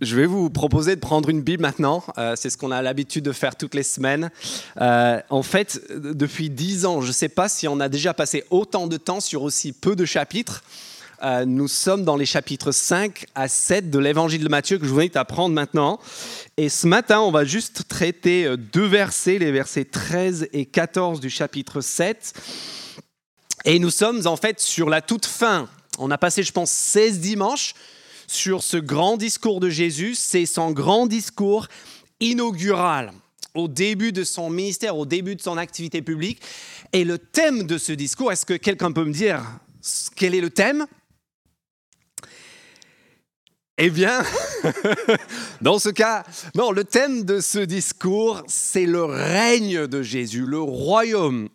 Je vais vous proposer de prendre une Bible maintenant. Euh, c'est ce qu'on a l'habitude de faire toutes les semaines. Euh, en fait, depuis dix ans, je ne sais pas si on a déjà passé autant de temps sur aussi peu de chapitres. Euh, nous sommes dans les chapitres 5 à 7 de l'évangile de Matthieu que je vous invite à prendre maintenant. Et ce matin, on va juste traiter deux versets, les versets 13 et 14 du chapitre 7. Et nous sommes en fait sur la toute fin. On a passé, je pense, 16 dimanches sur ce grand discours de Jésus. C'est son grand discours inaugural au début de son ministère, au début de son activité publique. Et le thème de ce discours, est-ce que quelqu'un peut me dire quel est le thème? Eh bien, dans ce cas, non, le thème de ce discours, c'est le règne de Jésus, le royaume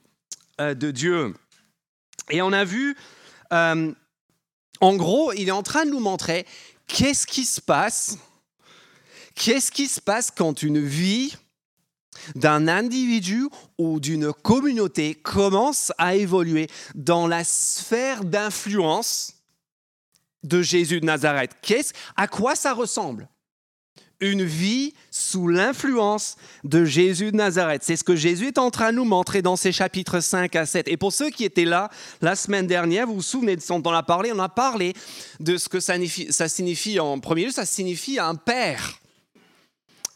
euh, de Dieu. Et on a vu euh, en gros, il est en train de nous montrer qu'est-ce qui se passe, qu'est-ce qui se passe quand une vie d'un individu ou d'une communauté commence à évoluer dans la sphère d'influence de Jésus de Nazareth. Qu'est-ce, à quoi ça ressemble? Une vie sous l'influence de Jésus de Nazareth. C'est ce que Jésus est en train de nous montrer dans ces chapitres 5 à 7. Et pour ceux qui étaient là la semaine dernière, vous vous souvenez de ce dont on a parlé? On a parlé de ce que ça signifie, ça signifie en premier lieu, ça signifie un père.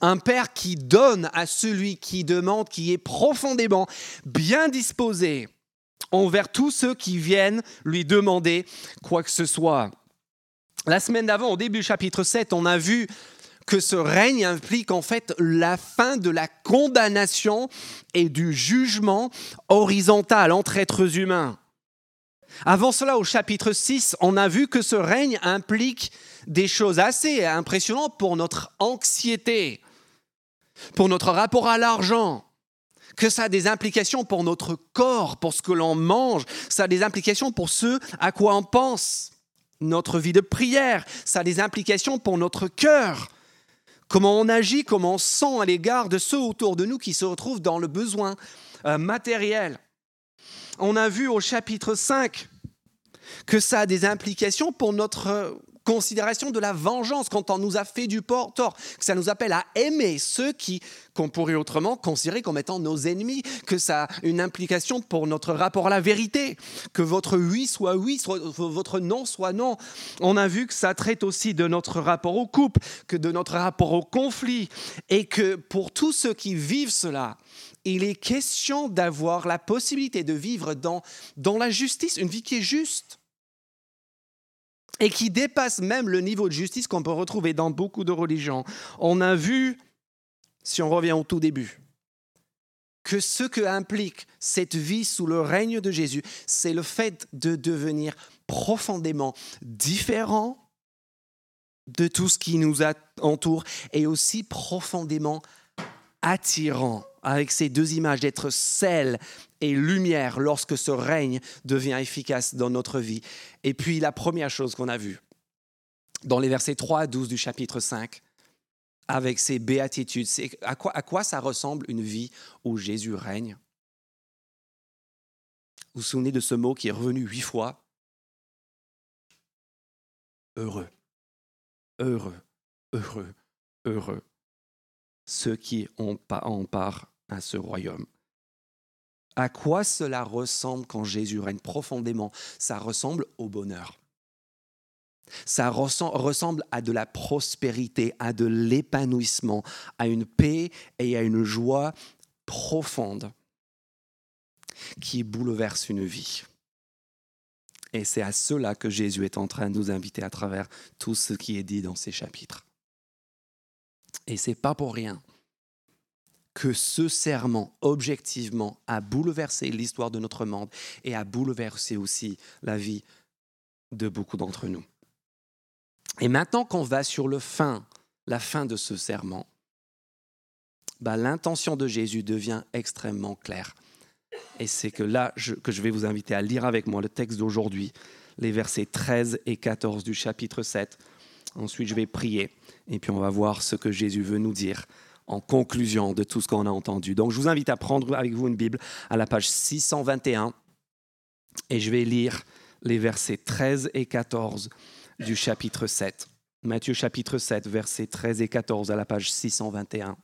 Un père qui donne à celui qui demande, qui est profondément bien disposé envers tous ceux qui viennent lui demander quoi que ce soit. La semaine d'avant, au début du chapitre 7, on a vu que ce règne implique en fait la fin de la condamnation et du jugement horizontal entre êtres humains. Avant cela, au chapitre 6, on a vu que ce règne implique des choses assez impressionnantes pour notre anxiété, pour notre rapport à l'argent, que ça a des implications pour notre corps, pour ce que l'on mange, ça a des implications pour ce à quoi on pense, notre vie de prière, ça a des implications pour notre cœur, comment on agit, comment on sent à l'égard de ceux autour de nous qui se retrouvent dans le besoin euh, matériel. On a vu au chapitre 5 que ça a des implications pour notre considération de la vengeance quand on nous a fait du tort, que ça nous appelle à aimer ceux qui, qu'on pourrait autrement considérer comme étant nos ennemis, que ça a une implication pour notre rapport à la vérité, que votre oui soit oui, votre non soit non. On a vu que ça traite aussi de notre rapport au couple, que de notre rapport au conflit, et que pour tous ceux qui vivent cela, il est question d'avoir la possibilité de vivre dans, dans la justice, une vie qui est juste et qui dépasse même le niveau de justice qu'on peut retrouver dans beaucoup de religions. On a vu, si on revient au tout début, que ce que implique cette vie sous le règne de Jésus, c'est le fait de devenir profondément différent de tout ce qui nous entoure et aussi profondément attirant. Avec ces deux images d'être sel et lumière lorsque ce règne devient efficace dans notre vie. Et puis la première chose qu'on a vue dans les versets 3 à 12 du chapitre 5, avec ces béatitudes, c'est à quoi, à quoi ça ressemble une vie où Jésus règne? Vous vous souvenez de ce mot qui est revenu huit fois? Heureux, heureux, heureux, heureux ceux qui ont en part à ce royaume. À quoi cela ressemble quand Jésus règne profondément? Ça ressemble au bonheur. Ça ressemble à de la prospérité, à de l'épanouissement, à une paix et à une joie profonde qui bouleverse une vie. Et c'est à cela que Jésus est en train de nous inviter à travers tout ce qui est dit dans ces chapitres. Et c'est pas pour rien que ce serment, objectivement, a bouleversé l'histoire de notre monde et a bouleversé aussi la vie de beaucoup d'entre nous. Et maintenant qu'on va sur le fin, la fin de ce serment, bah, l'intention de Jésus devient extrêmement claire. Et c'est que là que je vais vous inviter à lire avec moi le texte d'aujourd'hui, les versets 13 et 14 du chapitre 7. Ensuite, je vais prier et puis on va voir ce que Jésus veut nous dire en conclusion de tout ce qu'on a entendu. Donc je vous invite à prendre avec vous une Bible à la page 621 et je vais lire les versets 13 et 14 du chapitre 7 Matthieu chapitre 7, versets 13 et 14 à la page 621.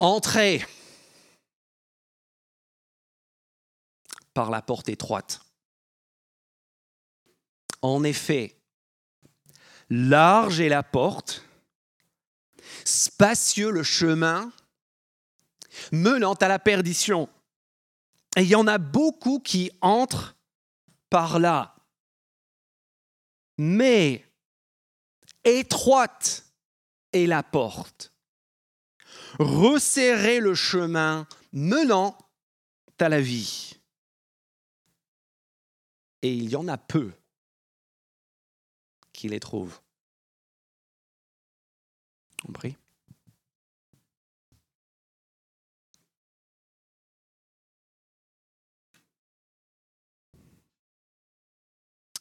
Entrez par la porte étroite. En effet, large est la porte, spacieux le chemin menant à la perdition. Et il y en a beaucoup qui entrent par là. Mais étroite est la porte. Resserrez le chemin menant à la vie. Et il y en a peu les trouvent. Compris?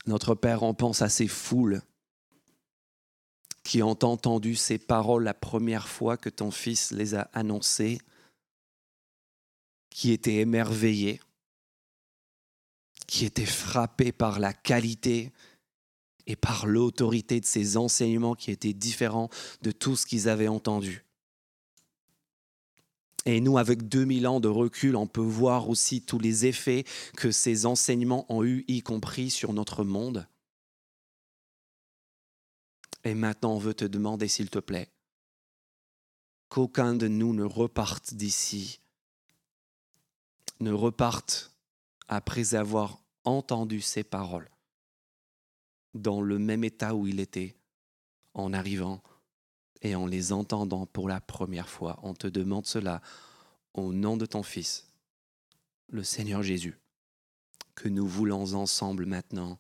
Notre Père en pense à ces foules qui ont entendu ces paroles la première fois que ton Fils les a annoncées, qui étaient émerveillés, qui étaient frappés par la qualité et par l'autorité de ces enseignements qui étaient différents de tout ce qu'ils avaient entendu. Et nous, avec 2000 ans de recul, on peut voir aussi tous les effets que ces enseignements ont eus, y compris sur notre monde. Et maintenant, on veut te demander, s'il te plaît, qu'aucun de nous ne reparte d'ici, ne reparte après avoir entendu ces paroles dans le même état où il était en arrivant et en les entendant pour la première fois. On te demande cela au nom de ton Fils, le Seigneur Jésus, que nous voulons ensemble maintenant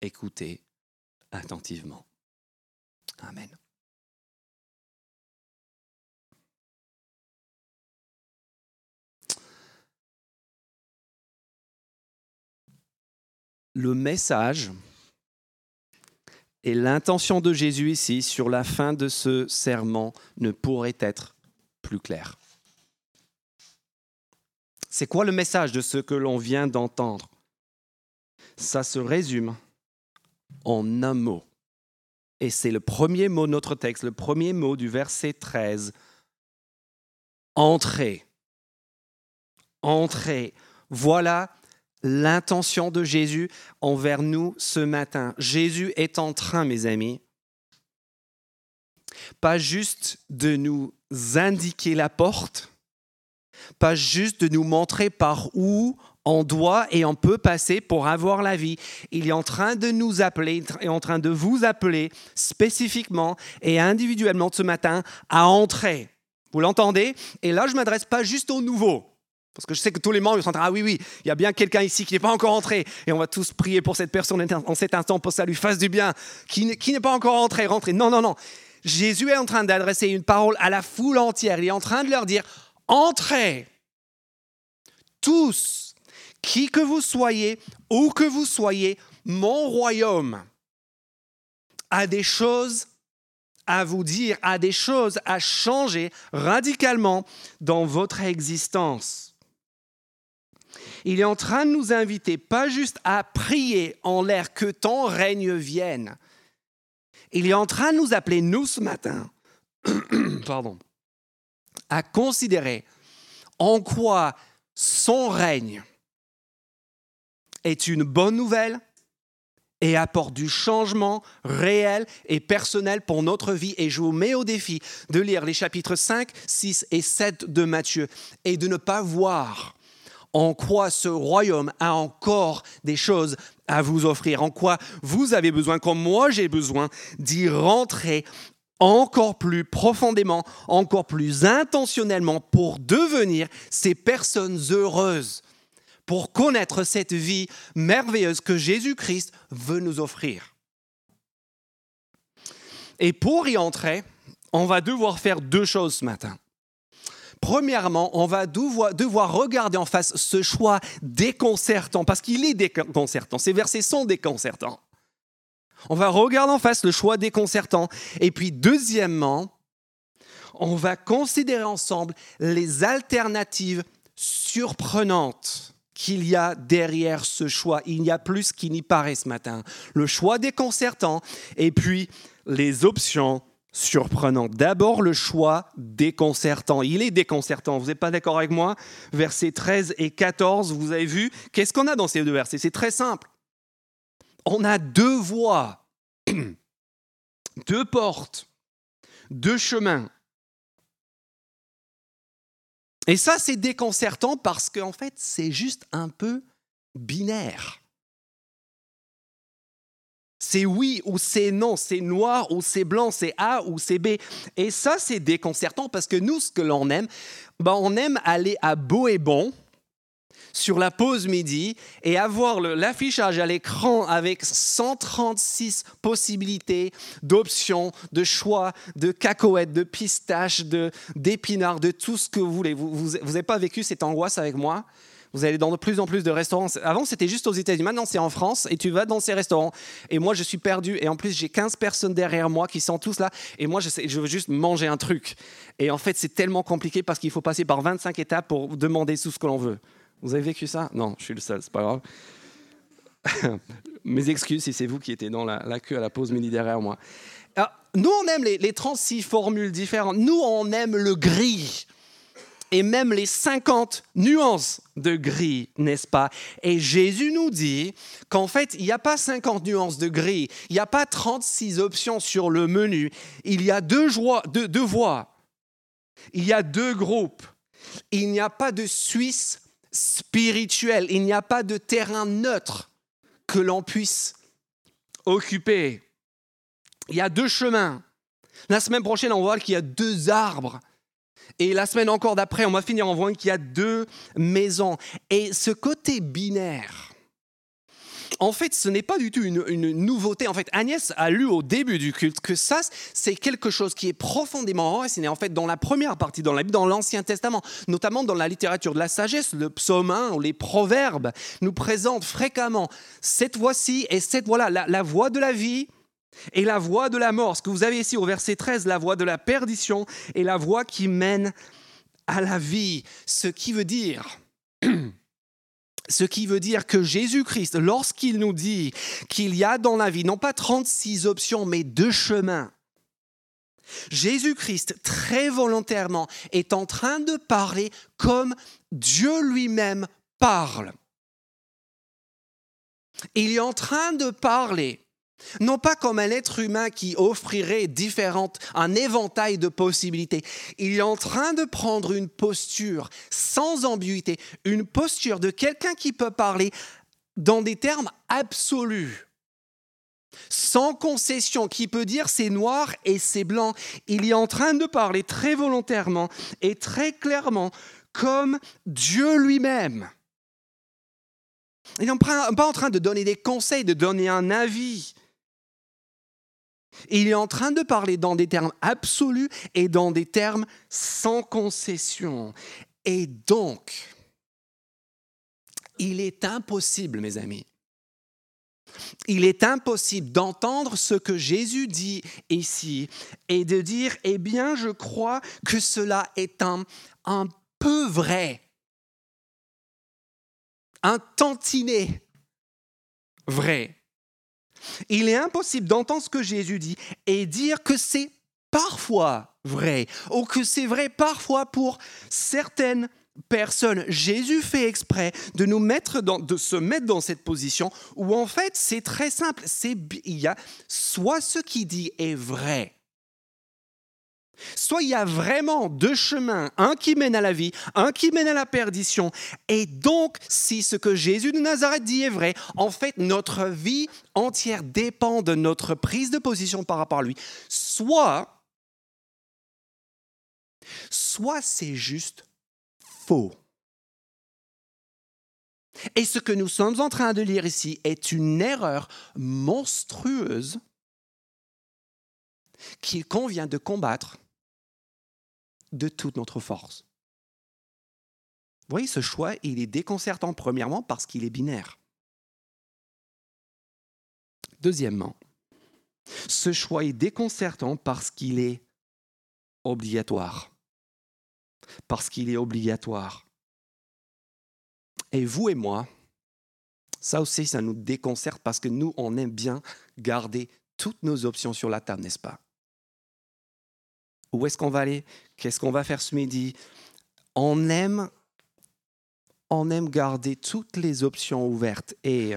écouter attentivement. Amen. Le message et l'intention de Jésus ici sur la fin de ce serment ne pourrait être plus claire. C'est quoi le message de ce que l'on vient d'entendre? Ça se résume en un mot. Et c'est le premier mot de notre texte, le premier mot du verset 13. Entrez. Entrez. Voilà l'intention de Jésus envers nous ce matin. Jésus est en train, mes amis, pas juste de nous indiquer la porte, pas juste de nous montrer par où on doit et on peut passer pour avoir la vie. Il est en train de nous appeler, il est en train de vous appeler spécifiquement et individuellement ce matin à entrer. Vous l'entendez? Et là, je ne m'adresse pas juste aux nouveaux. Parce que je sais que tous les membres sont en train, ah oui, oui, il y a bien quelqu'un ici qui n'est pas encore entré. Et on va tous prier pour cette personne en cet instant pour que ça lui fasse du bien. Qui, n'est pas encore entré, rentré. Non, non, non. Jésus est en train d'adresser une parole à la foule entière. Il est en train de leur dire, entrez. Tous, qui que vous soyez, où que vous soyez, mon royaume a des choses à vous dire, a des choses à changer radicalement dans votre existence. Il est en train de nous inviter, pas juste à prier en l'air que ton règne vienne. Il est en train de nous appeler, nous, ce matin, pardon, à considérer en quoi son règne est une bonne nouvelle et apporte du changement réel et personnel pour notre vie. Et je vous mets au défi de lire les chapitres 5, 6 et 7 de Matthieu et de ne pas voir en quoi ce royaume a encore des choses à vous offrir, en quoi vous avez besoin, comme moi j'ai besoin, d'y rentrer encore plus profondément, encore plus intentionnellement pour devenir ces personnes heureuses, pour connaître cette vie merveilleuse que Jésus-Christ veut nous offrir? Et pour y entrer, on va devoir faire deux choses ce matin. Premièrement, on va devoir regarder en face ce choix déconcertant, parce qu'il est déconcertant. Ces versets sont déconcertants. On va regarder en face le choix déconcertant. Et puis, deuxièmement, on va considérer ensemble les alternatives surprenantes qu'il y a derrière ce choix. Il y a plus qui n'y paraît ce matin. Le choix déconcertant et puis les options surprenantes. D'abord le choix déconcertant. Il est déconcertant, vous n'êtes pas d'accord avec moi? Versets 13 et 14, vous avez vu, qu'est-ce qu'on a dans ces deux versets? C'est très simple. On a deux voies, deux portes, deux chemins. Et ça, c'est déconcertant parce qu'en fait, c'est juste un peu binaire. C'est oui ou c'est non, c'est noir ou c'est blanc, c'est A ou c'est B. Et ça, c'est déconcertant parce que nous, ce que l'on aime, ben, on aime aller à beau et bon, sur la pause midi et avoir l'affichage à l'écran avec 136 possibilités d'options, de choix, de cacahuètes, de pistaches, d'épinards, de, tout ce que vous voulez. Vous n'avez pas vécu cette angoisse avec moi? Vous allez dans de plus en plus de restaurants. Avant, c'était juste aux États-Unis. Maintenant, c'est en France. Et tu vas dans ces restaurants. Et moi, je suis perdu. Et en plus, j'ai 15 personnes derrière moi qui sont tous là. Et moi, je, veux juste manger un truc. Et en fait, c'est tellement compliqué parce qu'il faut passer par 25 étapes pour demander tout ce que l'on veut. Vous avez vécu ça? Non, je suis le seul, c'est pas grave. Mes excuses si c'est vous qui étiez dans la, queue à la pause midi derrière moi. Ah, nous, on aime les, les 36 formules différentes. Nous, on aime le gris et même les 50 nuances de gris, n'est-ce pas? Et Jésus nous dit qu'en fait, il n'y a pas 50 nuances de gris, il n'y a pas 36 options sur le menu, il y a deux, deux, deux voies, il y a deux groupes, il n'y a pas de Suisse spirituel. Il n'y a pas de terrain neutre que l'on puisse occuper. Il y a deux chemins. La semaine prochaine, on voit qu'il y a deux arbres. Et la semaine encore d'après, on va finir en voyant qu'il y a deux maisons. Et ce côté binaire, en fait, ce n'est pas du tout une, nouveauté. En fait, Agnès a lu au début du culte que ça, c'est quelque chose qui est profondément enraciné, en fait, dans la première partie, dans dans l'Ancien Testament, notamment dans la littérature de la sagesse, le psaume 1 ou les proverbes nous présentent fréquemment cette voix-ci et cette voix-là, la, la voix de la vie et la voix de la mort. Ce que vous avez ici au verset 13, la voix de la perdition et la voix qui mène à la vie. Ce qui veut dire Ce qui veut dire que Jésus-Christ, lorsqu'il nous dit qu'il y a dans la vie non pas 36 options, mais deux chemins, Jésus-Christ, très volontairement, est en train de parler comme Dieu lui-même parle. Il est en train de parler non pas comme un être humain qui offrirait différentes, un éventail de possibilités. Il est en train de prendre une posture sans ambiguïté, une posture de quelqu'un qui peut parler dans des termes absolus, sans concession, qui peut dire c'est noir et c'est blanc. Il est en train de parler très volontairement et très clairement comme Dieu lui-même. Il n'est pas en train de donner des conseils, de donner un avis. Il est en train de parler dans des termes absolus et dans des termes sans concession. Et donc, il est impossible, mes amis, il est impossible d'entendre ce que Jésus dit ici et de dire, eh bien, je crois que cela est un, un peu vrai, un tantinet vrai. Il est impossible d'entendre ce que Jésus dit et dire que c'est parfois vrai, ou que c'est vrai parfois pour certaines personnes. Jésus fait exprès de nous mettre dans, de se mettre dans cette position où en fait c'est très simple. C'est, il y a soit ce qu'il dit est vrai, Soit il y a vraiment deux chemins, un qui mène à la vie, un qui mène à la perdition. Et donc, si ce que Jésus de Nazareth dit est vrai, en fait, notre vie entière dépend de notre prise de position par rapport à lui. Soit, soit c'est juste faux. Et ce que nous sommes en train de lire ici est une erreur monstrueuse qu'il convient de combattre de toute notre force. Vous voyez, ce choix, il est déconcertant, premièrement, parce qu'il est binaire. Deuxièmement, ce choix est déconcertant parce qu'il est obligatoire. Parce qu'il est obligatoire. Et vous et moi, ça aussi, ça nous déconcerte parce que nous, on aime bien garder toutes nos options sur la table, n'est-ce pas? Où est-ce qu'on va aller? Qu'est-ce qu'on va faire ce midi? On aime, on aime garder toutes les options ouvertes et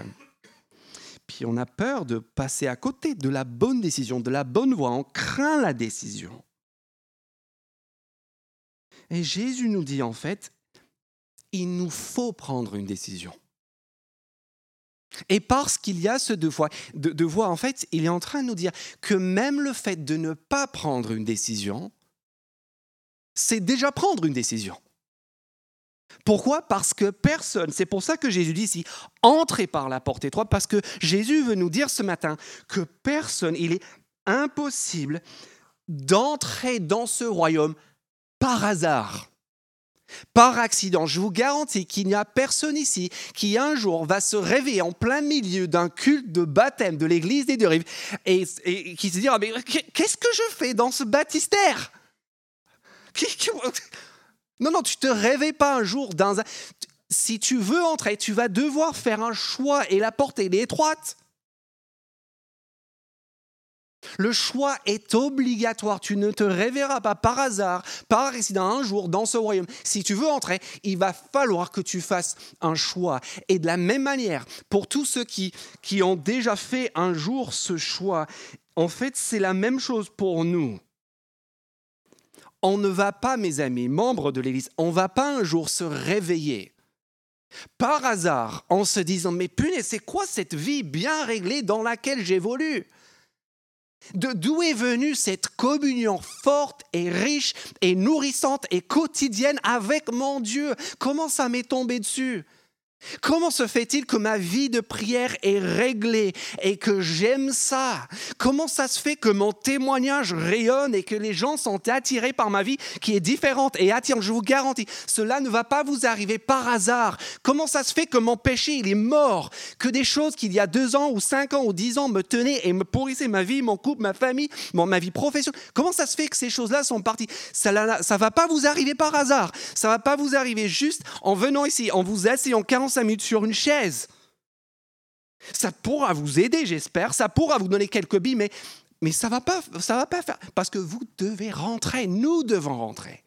puis on a peur de passer à côté de la bonne décision, de la bonne voie. On craint la décision. Et Jésus nous dit en fait, il nous faut prendre une décision. Et parce qu'il y a ce devoir, de, en fait, il est en train de nous dire que même le fait de ne pas prendre une décision, c'est déjà prendre une décision. Pourquoi? Parce que personne, c'est pour ça que Jésus dit ici, entrez par la porte étroite, parce que Jésus veut nous dire ce matin que personne, il est impossible d'entrer dans ce royaume par hasard. Par accident, je vous garantis qu'il n'y a personne ici qui un jour va se réveiller en plein milieu d'un culte de baptême de l'église des deux rives et, qui se dira Mais qu'est-ce que je fais dans ce baptistère? Non, non, tu te réveilles pas un jour dans un. Si tu veux entrer, tu vas devoir faire un choix et la porte est étroite. Le choix est obligatoire. Tu ne te réveilleras pas par hasard, par accident, un jour dans ce royaume. Si tu veux entrer, il va falloir que tu fasses un choix. Et de la même manière, pour tous ceux qui, qui ont déjà fait un jour ce choix, en fait, c'est la même chose pour nous. On ne va pas, mes amis, membres de l'Église, on ne va pas un jour se réveiller par hasard en se disant Mais punaise, c'est quoi cette vie bien réglée dans laquelle j'évolue? D'où est venue cette communion forte et riche et nourrissante et quotidienne avec mon Dieu? Comment ça m'est tombé dessus? Comment se fait-il que ma vie de prière est réglée et que j'aime ça? Comment ça se fait que mon témoignage rayonne et que les gens sont attirés par ma vie qui est différente et attirante Je vous garantis, cela ne va pas vous arriver par hasard. Comment ça se fait que mon péché, il est mort? Que des choses qu'il y a deux ans ou cinq ans ou dix ans me tenaient et me pourrissaient ma vie, mon couple, ma famille, ma vie professionnelle. Comment ça se fait que ces choses-là sont parties? Ça ne va pas vous arriver par hasard. Ça ne va pas vous arriver juste en venant ici, en vous asseyant 40 45 minutes sur une chaise. Ça pourra vous aider, j'espère, ça pourra vous donner quelques billes, mais, mais ça ne va, pas, ça va pas faire. Parce que vous devez rentrer, nous devons rentrer.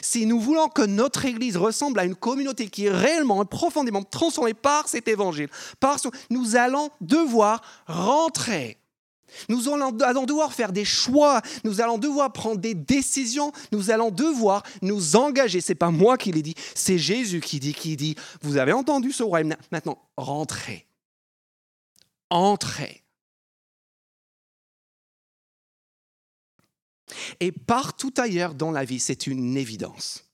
Si nous voulons que notre Église ressemble à une communauté qui est réellement et profondément transformée par cet évangile, par nous allons devoir rentrer nous allons devoir faire des choix, nous allons devoir prendre des décisions, nous allons devoir nous engager. Ce n'est pas moi qui l'ai dit, c'est Jésus qui dit, qui dit, vous avez entendu ce royaume, maintenant rentrez. Entrez. Et partout ailleurs dans la vie, c'est une évidence.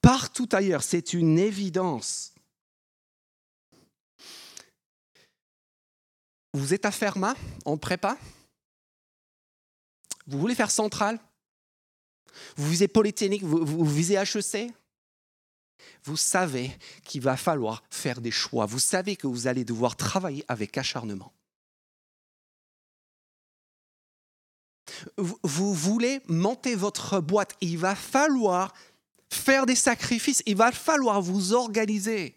Partout ailleurs, c'est une évidence. Vous êtes à Fermat, en prépa Vous voulez faire centrale Vous visez Polytechnique vous, visez HEC Vous savez qu'il va falloir faire des choix. Vous savez que vous allez devoir travailler avec acharnement. Vous voulez monter votre boîte, il va falloir faire des sacrifices, il va falloir vous organiser.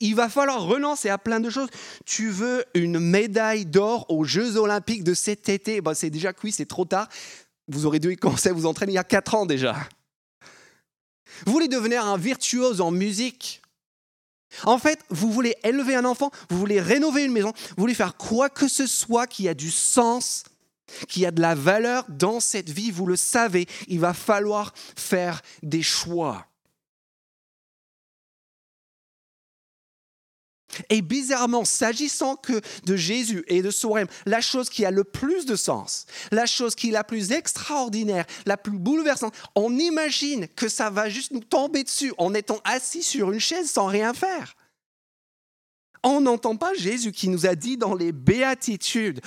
Il va falloir renoncer à plein de choses. Tu veux une médaille d'or aux Jeux olympiques de cet été? Ben, C'est déjà cuit, c'est trop tard. Vous aurez dû commencer à vous entraîner il y a 4 ans déjà. Vous voulez devenir un virtuose en musique? En fait, vous voulez élever un enfant, vous voulez rénover une maison, vous voulez faire quoi que ce soit qui a du sens, qui a de la valeur dans cette vie, vous le savez, il va falloir faire des choix. Et bizarrement, s'agissant que de Jésus et de Sorem, la chose qui a le plus de sens, la chose qui est la plus extraordinaire, la plus bouleversante, on imagine que ça va juste nous tomber dessus en étant assis sur une chaise sans rien faire. On n'entend pas Jésus qui nous a dit dans les béatitudes,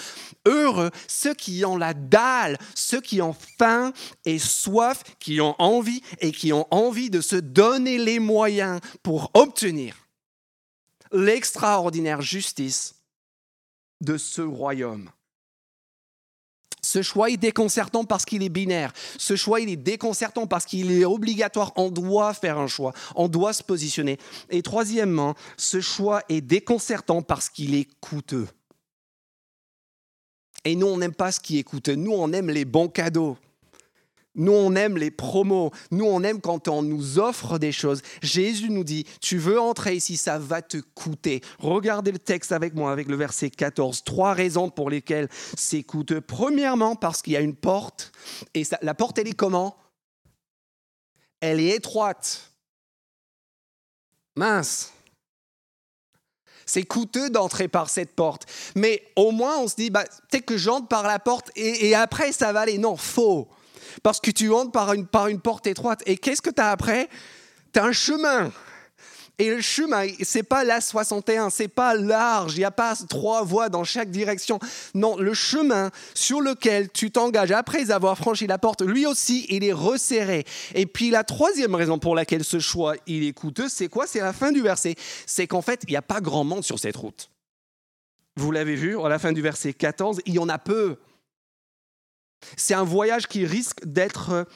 heureux ceux qui ont la dalle, ceux qui ont faim et soif, qui ont envie et qui ont envie de se donner les moyens pour obtenir l'extraordinaire justice de ce royaume. Ce choix est déconcertant parce qu'il est binaire. Ce choix, est déconcertant parce qu'il est obligatoire. On doit faire un choix. On doit se positionner. Et troisièmement, ce choix est déconcertant parce qu'il est coûteux. Et nous, on n'aime pas ce qui est coûteux. Nous, on aime les bons cadeaux. Nous, on aime les promos. Nous, on aime quand on nous offre des choses. Jésus nous dit, tu veux entrer ici, ça va te coûter. Regardez le texte avec moi, avec le verset 14. Trois raisons pour lesquelles c'est coûteux. Premièrement, parce qu'il y a une porte. Et la porte, elle est comment? Elle est étroite. Mince. C'est coûteux d'entrer par cette porte. Mais au moins, on se dit, bah, peut-être que j'entre par la porte et, et après, ça va aller. Non, faux parce que tu entres par une, par une porte étroite. Et qu'est-ce que tu as après? Tu as un chemin. Et le chemin, c'est pas la 61, c'est pas large, il n'y a pas trois voies dans chaque direction. Non, le chemin sur lequel tu t'engages après avoir franchi la porte, lui aussi, il est resserré. Et puis la troisième raison pour laquelle ce choix, il est coûteux, c'est quoi? C'est la fin du verset. C'est qu'en fait, il n'y a pas grand monde sur cette route. Vous l'avez vu, à la fin du verset 14, il y en a peu. C'est un voyage qui risque d'être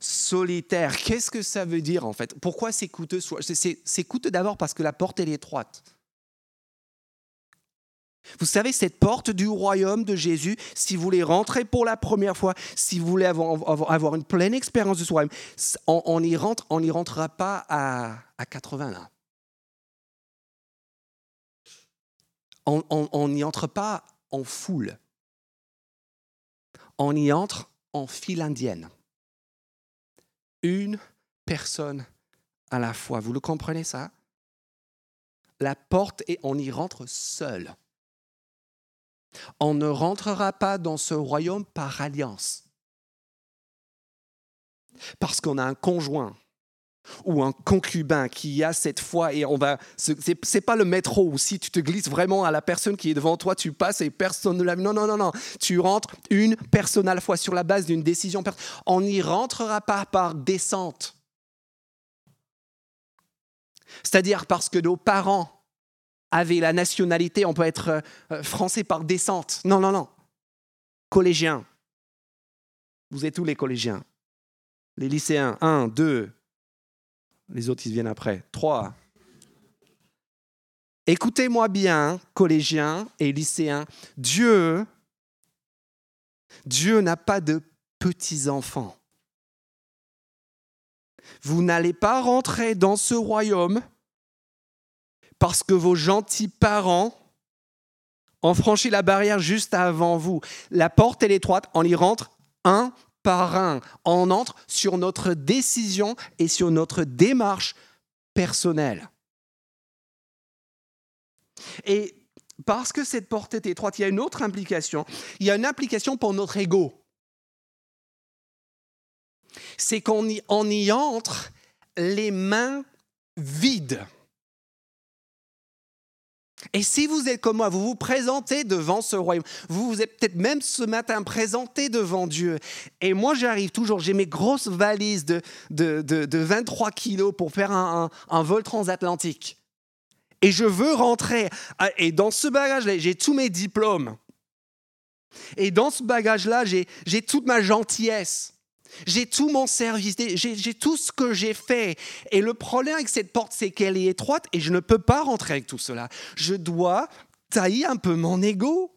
solitaire. Qu'est-ce que ça veut dire en fait? Pourquoi c'est coûteux C'est coûteux d'abord parce que la porte est étroite. Vous savez, cette porte du royaume de Jésus, si vous voulez rentrer pour la première fois, si vous voulez avoir, une pleine expérience de royaume, on n'y on rentrera pas à, 80 là. On n'y entre pas en foule on y entre en file indienne. Une personne à la fois. Vous le comprenez ça? La porte et on y rentre seul. On ne rentrera pas dans ce royaume par alliance. Parce qu'on a un conjoint, ou un concubin qui a cette foi et on va c'est pas le métro où si tu te glisses vraiment à la personne qui est devant toi tu passes et personne ne l'a non non non non. Tu rentres une personne à la fois sur la base d'une décision on n'y rentrera pas par descente. C'est-à-dire parce que nos parents avaient la nationalité on peut être euh, français par descente. Non non non. Collégiens. Vous êtes tous les collégiens? Les lycéens. 1 2 les autres, ils viennent après. Trois. Écoutez-moi bien, collégiens et lycéens. Dieu, Dieu n'a pas de petits-enfants. Vous n'allez pas rentrer dans ce royaume parce que vos gentils parents ont franchi la barrière juste avant vous. La porte est étroite, on y rentre un par un. On entre sur notre décision et sur notre démarche personnelle. Et parce que cette porte est étroite, il y a une autre implication. Il y a une implication pour notre ego. C'est qu'on y, on y entre les mains vides. Et si vous êtes comme moi, vous vous présentez devant ce royaume, vous vous êtes peut-être même ce matin présenté devant Dieu. Et moi, j'arrive toujours, j'ai mes grosses valises de, de, de, 23 kilos pour faire un, un, vol transatlantique. Et je veux rentrer. Ah, et dans ce bagage-là, j'ai tous mes diplômes. Et dans ce bagage-là, j'ai toute ma gentillesse. J'ai tout mon service, j'ai tout ce que j'ai fait. Et le problème avec cette porte, c'est qu'elle est étroite et je ne peux pas rentrer avec tout cela. Je dois tailler un peu mon ego.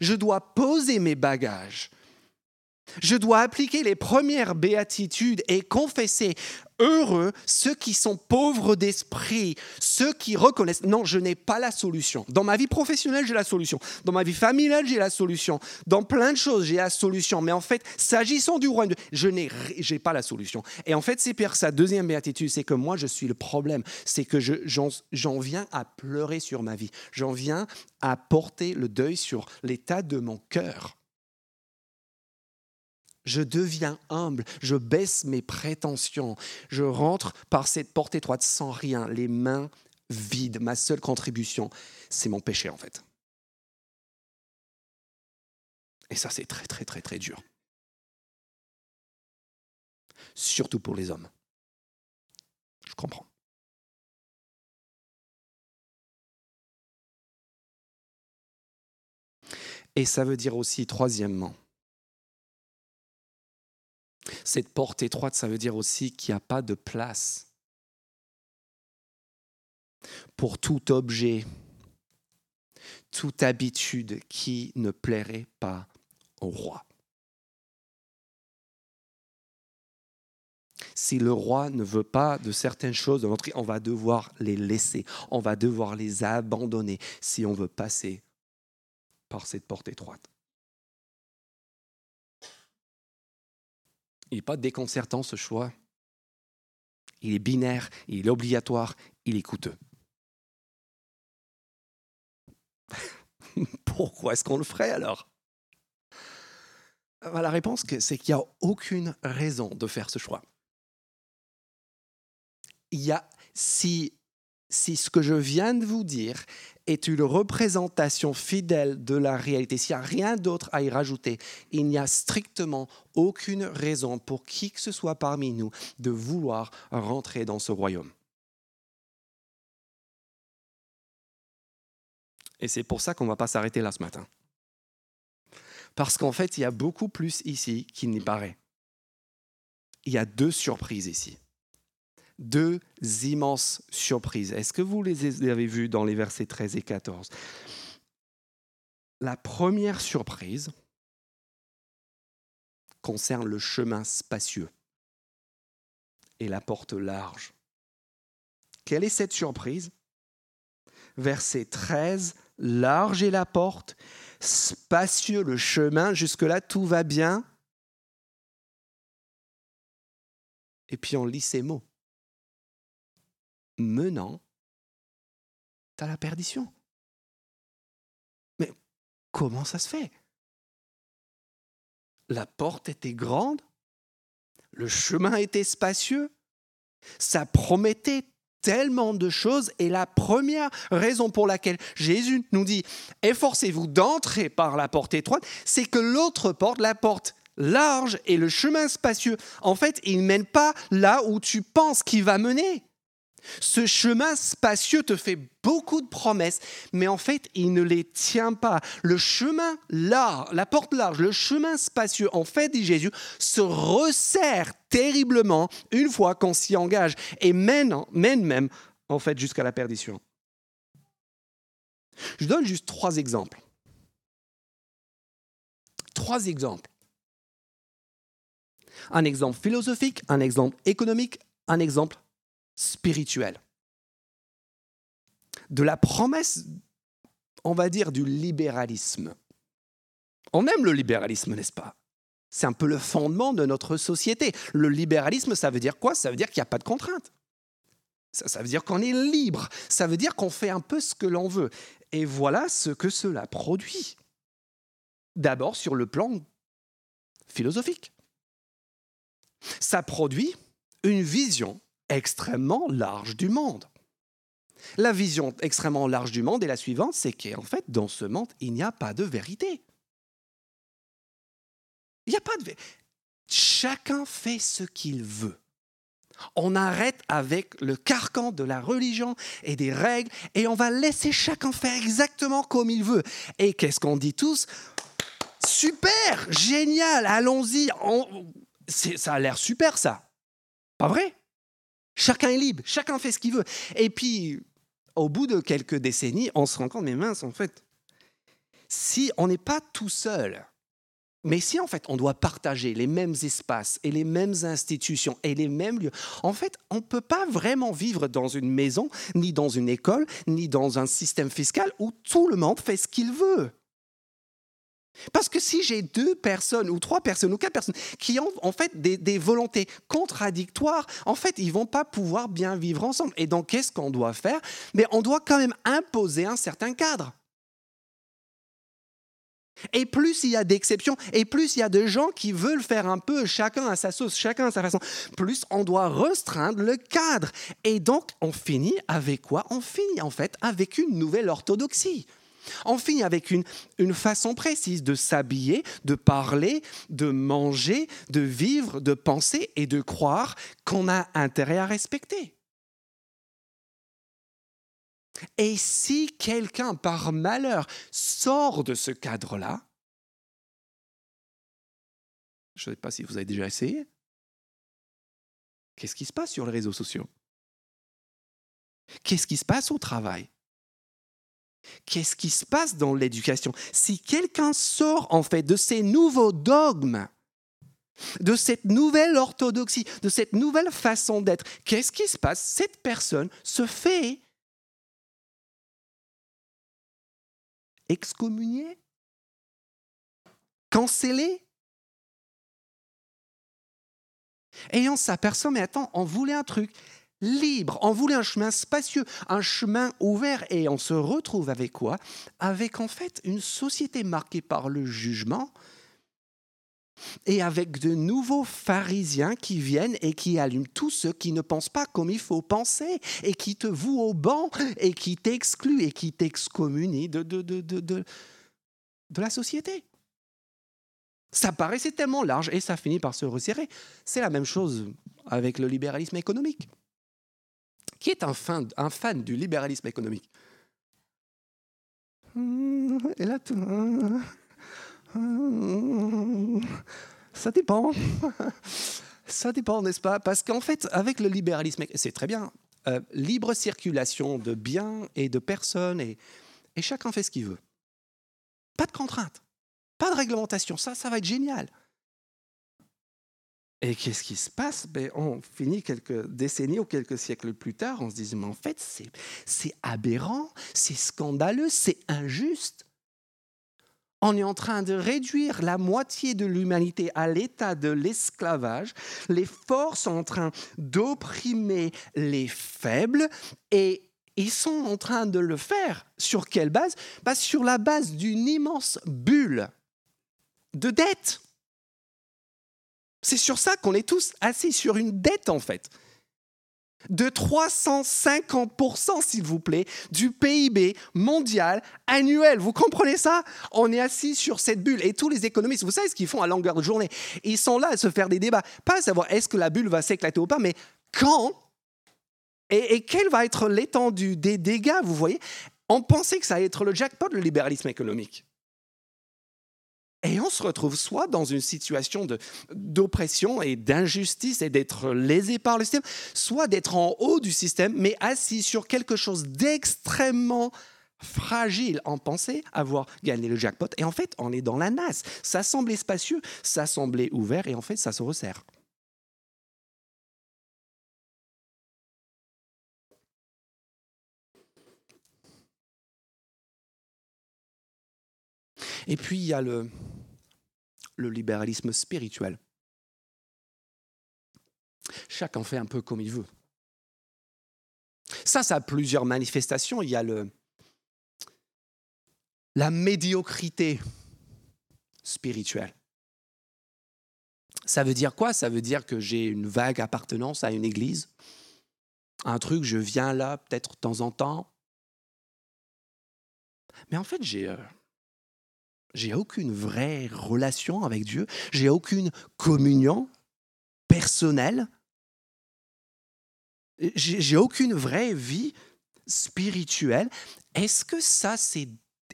Je dois poser mes bagages. Je dois appliquer les premières béatitudes et confesser Heureux ceux qui sont pauvres d'esprit, ceux qui reconnaissent, non, je n'ai pas la solution. Dans ma vie professionnelle, j'ai la solution. Dans ma vie familiale, j'ai la solution. Dans plein de choses, j'ai la solution. Mais en fait, s'agissant du royaume, je n'ai pas la solution. Et en fait, c'est pire. Sa deuxième béatitude, c'est que moi, je suis le problème. C'est que j'en viens à pleurer sur ma vie. J'en viens à porter le deuil sur l'état de mon cœur. Je deviens humble, je baisse mes prétentions, je rentre par cette porte étroite sans rien, les mains vides. Ma seule contribution, c'est mon péché en fait. Et ça, c'est très, très, très, très dur. Surtout pour les hommes. Je comprends. Et ça veut dire aussi, troisièmement, Cette porte étroite, ça veut dire aussi qu'il n'y a pas de place pour tout objet, toute habitude qui ne plairait pas au roi. Si le roi ne veut pas de certaines choses on va devoir les laisser, on va devoir les abandonner si on veut passer par cette porte étroite. Il n'est pas déconcertant ce choix. Il est binaire, il est obligatoire, il est coûteux. Pourquoi est-ce qu'on le ferait alors? La réponse, c'est qu'il n'y a aucune raison de faire ce choix il y a, si, si ce que je viens de vous dire est une représentation fidèle de la réalité, s'il n'y a rien d'autre à y rajouter, il n'y a strictement aucune raison pour qui que ce soit parmi nous de vouloir rentrer dans ce royaume. Et c'est pour ça qu'on ne va pas s'arrêter là ce matin. Parce qu'en fait, il y a beaucoup plus ici qu'il n'y paraît. Il y a deux surprises ici deux immenses surprises. Est-ce que vous les avez vues dans les versets 13 et 14 La première surprise concerne le chemin spacieux et la porte large. Quelle est cette surprise? Verset 13, large est la porte, spacieux le chemin, jusque-là tout va bien. Et puis on lit ces mots menant à la perdition. Mais comment ça se fait? La porte était grande, le chemin était spacieux, ça promettait tellement de choses et la première raison pour laquelle Jésus nous dit efforcez-vous d'entrer par la porte étroite, c'est que l'autre porte, la porte large et le chemin spacieux, en fait, il ne mène pas là où tu penses qu'il va mener. Ce chemin spacieux te fait beaucoup de promesses, mais en fait, il ne les tient pas. Le chemin large, la porte large, le chemin spacieux, en fait, dit Jésus, se resserre terriblement une fois qu'on s'y engage et mène, mène même, en fait, jusqu'à la perdition. Je donne juste trois exemples. Trois exemples. Un exemple philosophique, un exemple économique, un exemple spirituel. De la promesse, on va dire, du libéralisme. On aime le libéralisme, n'est-ce pas? C'est un peu le fondement de notre société. Le libéralisme, ça veut dire quoi? Ça veut dire qu'il n'y a pas de contraintes. Ça, ça veut dire qu'on est libre. Ça veut dire qu'on fait un peu ce que l'on veut. Et voilà ce que cela produit. D'abord sur le plan philosophique. Ça produit une vision extrêmement large du monde. La vision extrêmement large du monde est la suivante, c'est qu'en fait, dans ce monde, il n'y a pas de vérité. Il n'y a pas de vérité. Chacun fait ce qu'il veut. On arrête avec le carcan de la religion et des règles et on va laisser chacun faire exactement comme il veut. Et qu'est-ce qu'on dit tous? Super, génial, allons-y. Ça a l'air super ça. Pas vrai? Chacun est libre, chacun fait ce qu'il veut. Et puis, au bout de quelques décennies, on se rend compte, mais mince, en fait, si on n'est pas tout seul, mais si en fait on doit partager les mêmes espaces et les mêmes institutions et les mêmes lieux, en fait on ne peut pas vraiment vivre dans une maison, ni dans une école, ni dans un système fiscal où tout le monde fait ce qu'il veut. Parce que si j'ai deux personnes ou trois personnes ou quatre personnes qui ont en fait des, volontés contradictoires, en fait, ils vont pas pouvoir bien vivre ensemble. Et donc, qu'est-ce qu'on doit faire? Mais on doit quand même imposer un certain cadre. Et plus il y a d'exceptions, et plus il y a de gens qui veulent faire un peu chacun à sa sauce, chacun à sa façon, plus on doit restreindre le cadre. Et donc, on finit avec quoi? On finit en fait avec une nouvelle orthodoxie. On finit avec une, façon précise de s'habiller, de parler, de manger, de vivre, de penser et de croire qu'on a intérêt à respecter. Et si quelqu'un, par malheur, sort de ce cadre-là, je ne sais pas si vous avez déjà essayé, Qu'est-ce qui se passe sur les réseaux sociaux? Qu'est-ce qui se passe au travail? Qu'est-ce qui se passe dans l'éducation? Si quelqu'un sort en fait de ces nouveaux dogmes, de cette nouvelle orthodoxie, de cette nouvelle façon d'être, qu'est-ce qui se passe? Cette personne se fait excommunier, canceller. Et on s'aperçoit, mais attends, on voulait un truc libre, on voulait un chemin spacieux, un chemin ouvert, et on se retrouve avec quoi? Avec en fait une société marquée par le jugement, et avec de nouveaux pharisiens qui viennent et qui allument tous ceux qui ne pensent pas comme il faut penser et qui te vouent au banc et qui t'excluent et qui t'excommunient de, de, de, de, de, la société. Ça paraissait tellement large et ça finit par se resserrer. C'est la même chose avec le libéralisme économique. Qui est un fan, du libéralisme économique là, tout... Ça dépend. Ça dépend, n'est-ce pas? Parce qu'en fait, avec le libéralisme, c'est très bien. Euh, libre circulation de biens et de personnes, et, et chacun fait ce qu'il veut. Pas de contraintes, pas de réglementation. Ça, ça va être génial. Et qu'est-ce qui se passe? Ben, On finit quelques décennies ou quelques siècles plus tard, on se dit, mais en fait, c'est aberrant, c'est scandaleux, c'est injuste on est en train de réduire la moitié de l'humanité à l'état de l'esclavage. Les forts sont en train d'opprimer les faibles et ils sont en train de le faire. Sur quelle base? Bah, Sur la base d'une immense bulle de dette. C'est sur ça qu'on est tous assis sur une dette en fait de 350%, s'il vous plaît, du PIB mondial annuel. Vous comprenez ça? On est assis sur cette bulle. Et tous les économistes, vous savez ce qu'ils font à longueur de journée? Ils sont là à se faire des débats. Pas à savoir est-ce que la bulle va s'éclater ou pas, mais quand et, quelle va être l'étendue des dégâts, vous voyez? On pensait que ça allait être le jackpot, le libéralisme économique. Et on se retrouve soit dans une situation d'oppression et d'injustice et d'être lésé par le système, soit d'être en haut du système, mais assis sur quelque chose d'extrêmement fragile en pensée avoir gagné le jackpot. Et en fait, on est dans la nasse. Ça semblait spacieux, ça semblait ouvert, et en fait, ça se resserre. Et puis, il y a le, le libéralisme spirituel. Chacun fait un peu comme il veut. Ça, ça a plusieurs manifestations. Il y a le, la médiocrité spirituelle. Ça veut dire quoi? Ça veut dire que j'ai une vague appartenance à une église, un truc, je viens là peut-être de temps en temps. Mais en fait, j'ai euh, j'ai aucune vraie relation avec Dieu, j'ai aucune communion personnelle, j'ai aucune vraie vie spirituelle. Est-ce que ça c'est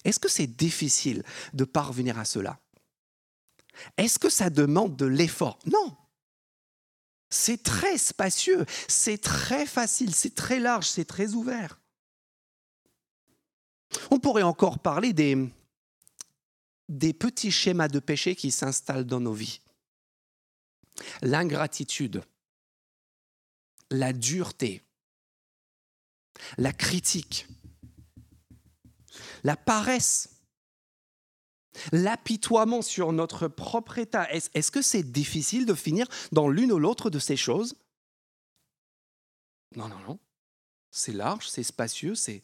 est-ce que c'est difficile de parvenir à cela? Est-ce que ça demande de l'effort? Non. C'est très spacieux, c'est très facile, c'est très large, c'est très ouvert. On pourrait encore parler des, des petits schémas de péché qui s'installent dans nos vies. L'ingratitude, la dureté, la critique, la paresse, l'apitoiement sur notre propre état. Est-ce que c'est difficile de finir dans l'une ou l'autre de ces choses? Non, non, non. C'est large, c'est spacieux, c'est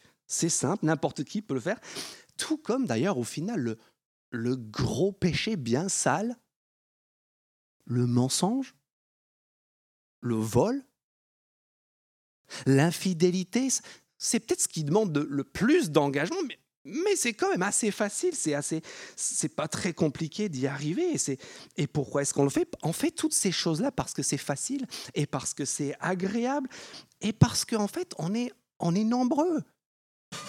simple, n'importe qui peut le faire. Tout comme d'ailleurs au final le, le gros péché bien sale, le mensonge, le vol, l'infidélité, c'est peut-être ce qui demande le plus d'engagement, mais, c'est quand même assez facile, c'est assez, c'est pas très compliqué d'y arriver. Et, et pourquoi est-ce qu'on le fait? On fait toutes ces choses-là parce que c'est facile et parce que c'est agréable et parce qu'en fait on est, on est nombreux.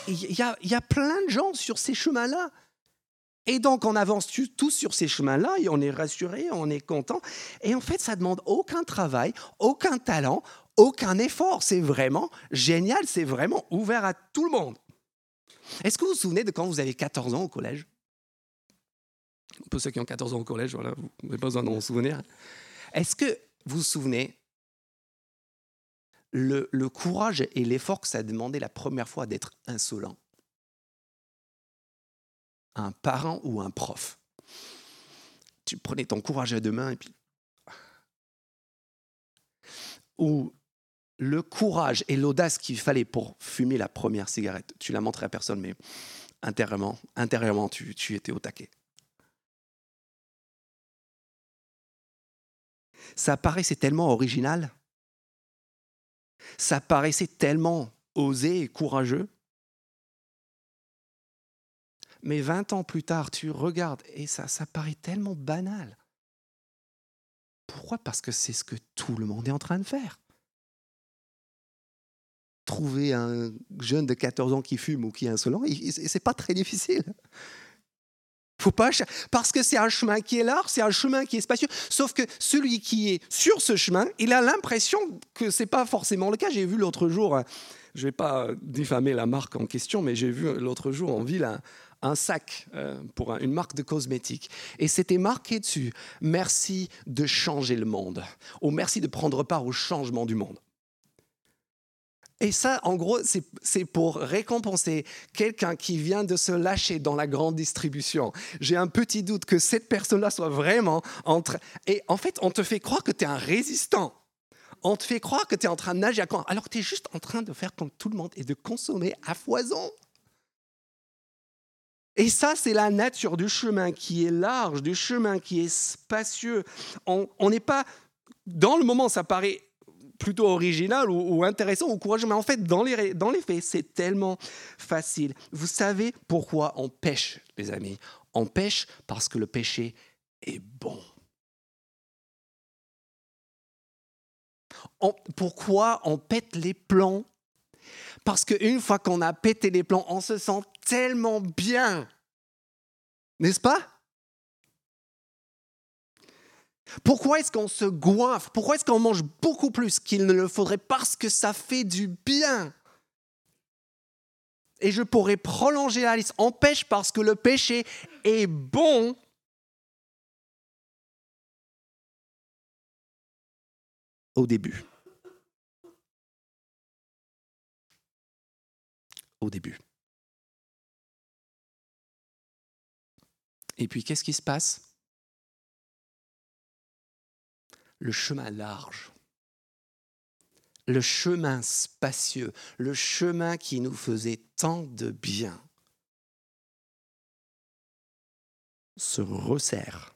Il y a, y a plein de gens sur ces chemins-là Et donc, on avance tous sur ces chemins-là et on est rassuré, on est content. Et en fait, ça demande aucun travail, aucun talent, aucun effort. C'est vraiment génial, c'est vraiment ouvert à tout le monde. Est-ce que vous vous souvenez de quand vous avez 14 ans au collège? Pour ceux qui ont 14 ans au collège, voilà, vous n'avez pas besoin d'en souvenir. Est-ce que vous vous souvenez le, le courage et l'effort que ça a demandé la première fois d'être insolent? Un parent ou un prof Tu prenais ton courage à deux mains et puis... Ou le courage et l'audace qu'il fallait pour fumer la première cigarette. Tu la montrais à personne, mais intérieurement, intérieurement tu, tu étais au taquet. Ça paraissait tellement original. Ça paraissait tellement osé et courageux. Mais 20 ans plus tard, tu regardes et ça, ça paraît tellement banal. Pourquoi? Parce que c'est ce que tout le monde est en train de faire trouver un jeune de 14 ans qui fume ou qui est insolent, c'est pas très difficile. Faut pas parce que c'est un chemin qui est large, c'est un chemin qui est spacieux. Sauf que celui qui est sur ce chemin, il a l'impression que c'est pas forcément le cas. J'ai vu l'autre jour, je vais pas diffamer la marque en question, mais j'ai vu l'autre jour en ville un, un sac euh, pour une marque de cosmétiques. Et c'était marqué dessus Merci de changer le monde. Ou merci de prendre part au changement du monde. Et ça, en gros, c'est pour récompenser quelqu'un qui vient de se lâcher dans la grande distribution. J'ai un petit doute que cette personne-là soit vraiment entre... Et en fait, on te fait croire que tu es un résistant. On te fait croire que tu es en train de nager à quand alors que tu es juste en train de faire comme tout le monde et de consommer à foison. Et ça, c'est la nature du chemin qui est large, du chemin qui est spacieux. On n'est pas... Dans le moment, ça paraît plutôt original ou, intéressant ou courageux. Mais en fait, dans les, dans les faits, c'est tellement facile. Vous savez pourquoi on pêche, les amis? On pêche parce que le péché est bon. pourquoi on pète les plombs Parce qu'une fois qu'on a pété les plombs, on se sent tellement bien. N'est-ce pas? Pourquoi est-ce qu'on se goinfre? Pourquoi est-ce qu'on mange beaucoup plus qu'il ne le faudrait? Parce que ça fait du bien. Et je pourrais prolonger la liste. On pêche parce que le péché est bon. Au début. Au début. Et puis, qu'est-ce qui se passe? Le chemin large, le chemin spacieux, le chemin qui nous faisait tant de bien, se resserre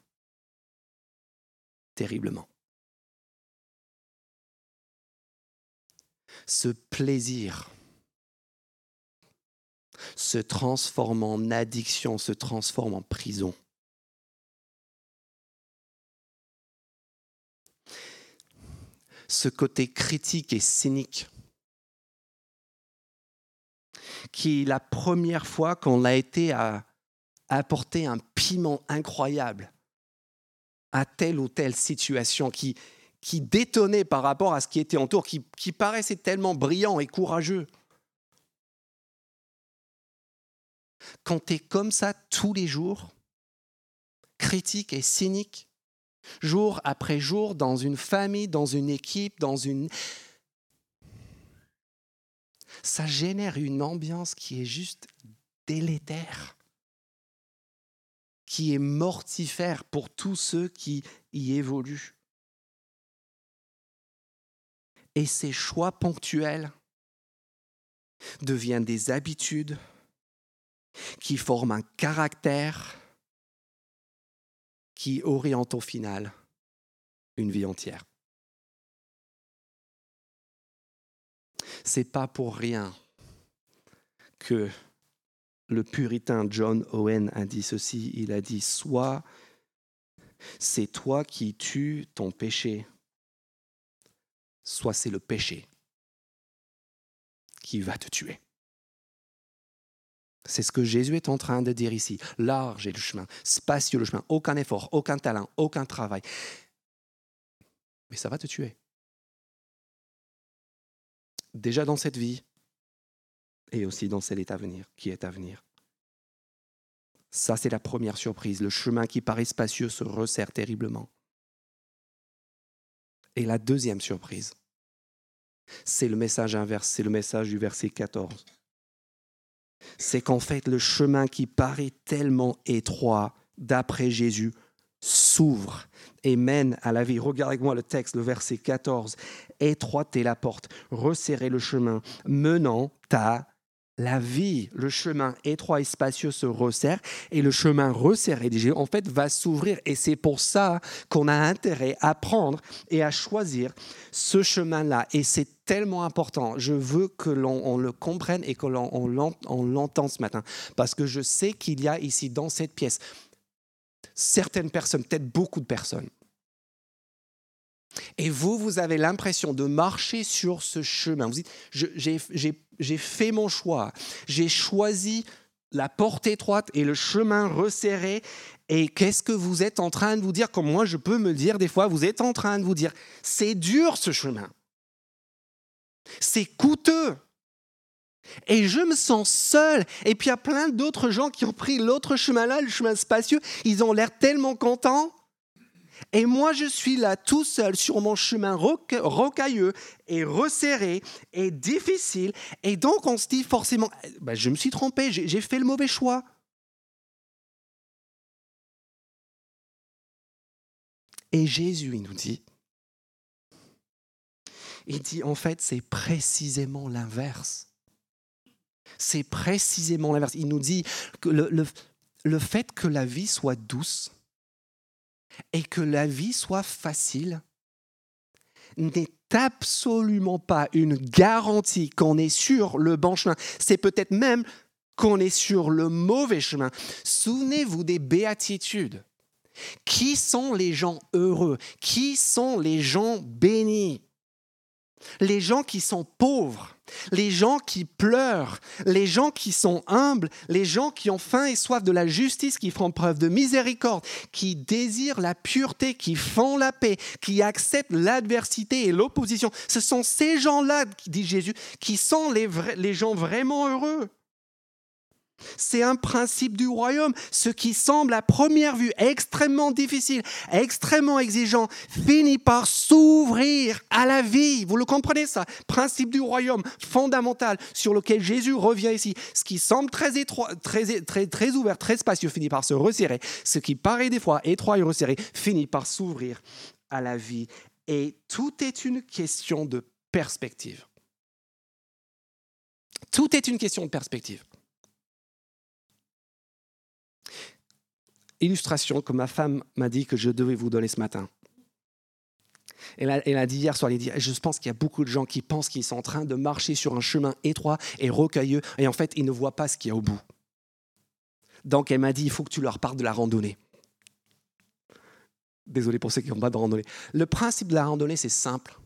terriblement. Ce plaisir se transforme en addiction, se transforme en prison. ce côté critique et cynique qui, la première fois qu'on a été à apporter un piment incroyable à telle ou telle situation, qui, qui détonnait par rapport à ce qui était autour, qui, qui paraissait tellement brillant et courageux. Quand tu es comme ça tous les jours, critique et cynique, jour après jour, dans une famille, dans une équipe, dans une... Ça génère une ambiance qui est juste délétère, qui est mortifère pour tous ceux qui y évoluent. Et ces choix ponctuels deviennent des habitudes qui forment un caractère qui oriente au final une vie entière. C'est pas pour rien que le puritain John Owen a dit ceci. Il a dit Soit c'est toi qui tues ton péché, soit c'est le péché qui va te tuer. C'est ce que Jésus est en train de dire ici. Large est le chemin, spacieux le chemin, aucun effort, aucun talent, aucun travail. Mais ça va te tuer. Déjà dans cette vie et aussi dans celle à venir, qui est à venir. Ça, c'est la première surprise. Le chemin qui paraît spacieux se resserre terriblement. Et la deuxième surprise, c'est le message inverse, c'est le message du verset 14. C'est qu'en fait, le chemin qui paraît tellement étroit, d'après Jésus, s'ouvre et mène à la vie. Regarde avec moi le texte, le verset 14. Étroite est la porte, resserrez le chemin, menant à la vie, le chemin étroit et spacieux se resserre et le chemin resserré en fait va s'ouvrir et c'est pour ça qu'on a intérêt à prendre et à choisir ce chemin-là et c'est tellement important. Je veux que l'on le comprenne et que l'on l'entende ce matin parce que je sais qu'il y a ici dans cette pièce certaines personnes, peut-être beaucoup de personnes et vous, vous avez l'impression de marcher sur ce chemin. Vous dites, j'ai fait mon choix. J'ai choisi la porte étroite et le chemin resserré. Et qu'est-ce que vous êtes en train de vous dire Comme moi, je peux me dire des fois, vous êtes en train de vous dire, c'est dur ce chemin. C'est coûteux. Et je me sens seul. Et puis il y a plein d'autres gens qui ont pris l'autre chemin là, le chemin spacieux. Ils ont l'air tellement contents. Et moi, je suis là tout seul sur mon chemin rocailleux et resserré et difficile. Et donc, on se dit forcément, ben, je me suis trompé, j'ai fait le mauvais choix. Et Jésus, il nous dit, il dit, en fait, c'est précisément l'inverse. C'est précisément l'inverse. Il nous dit que le, le fait que la vie soit douce, et que la vie soit facile n'est absolument pas une garantie qu'on est sur le bon chemin. C'est peut-être même qu'on est sur le mauvais chemin. Souvenez-vous des béatitudes. Qui sont les gens heureux? Qui sont les gens bénis? Les gens qui sont pauvres, les gens qui pleurent, les gens qui sont humbles, les gens qui ont faim et soif de la justice, qui font preuve de miséricorde, qui désirent la pureté, qui font la paix, qui acceptent l'adversité et l'opposition. Ce sont ces gens-là, dit Jésus, qui sont les, les gens vraiment heureux. C'est un principe du royaume. Ce qui semble à première vue extrêmement difficile, extrêmement exigeant, finit par s'ouvrir à la vie. Vous le comprenez ça? Principe du royaume fondamental sur lequel Jésus revient ici. Ce qui semble très étroit, très, très, très ouvert, très spacieux, finit par se resserrer. Ce qui paraît des fois étroit et resserré, finit par s'ouvrir à la vie. Et tout est une question de perspective. Tout est une question de perspective. Illustration que ma femme m'a dit que je devais vous donner ce matin. Elle a, dit hier soir, elle dit, je pense qu'il y a beaucoup de gens qui pensent qu'ils sont en train de marcher sur un chemin étroit et rocailleux, et en fait, ils ne voient pas ce qu'il y a au bout. Donc, elle m'a dit, il faut que tu leur parles de la randonnée. Désolé pour ceux qui n'ont pas de randonnée. Le principe de la randonnée, c'est simple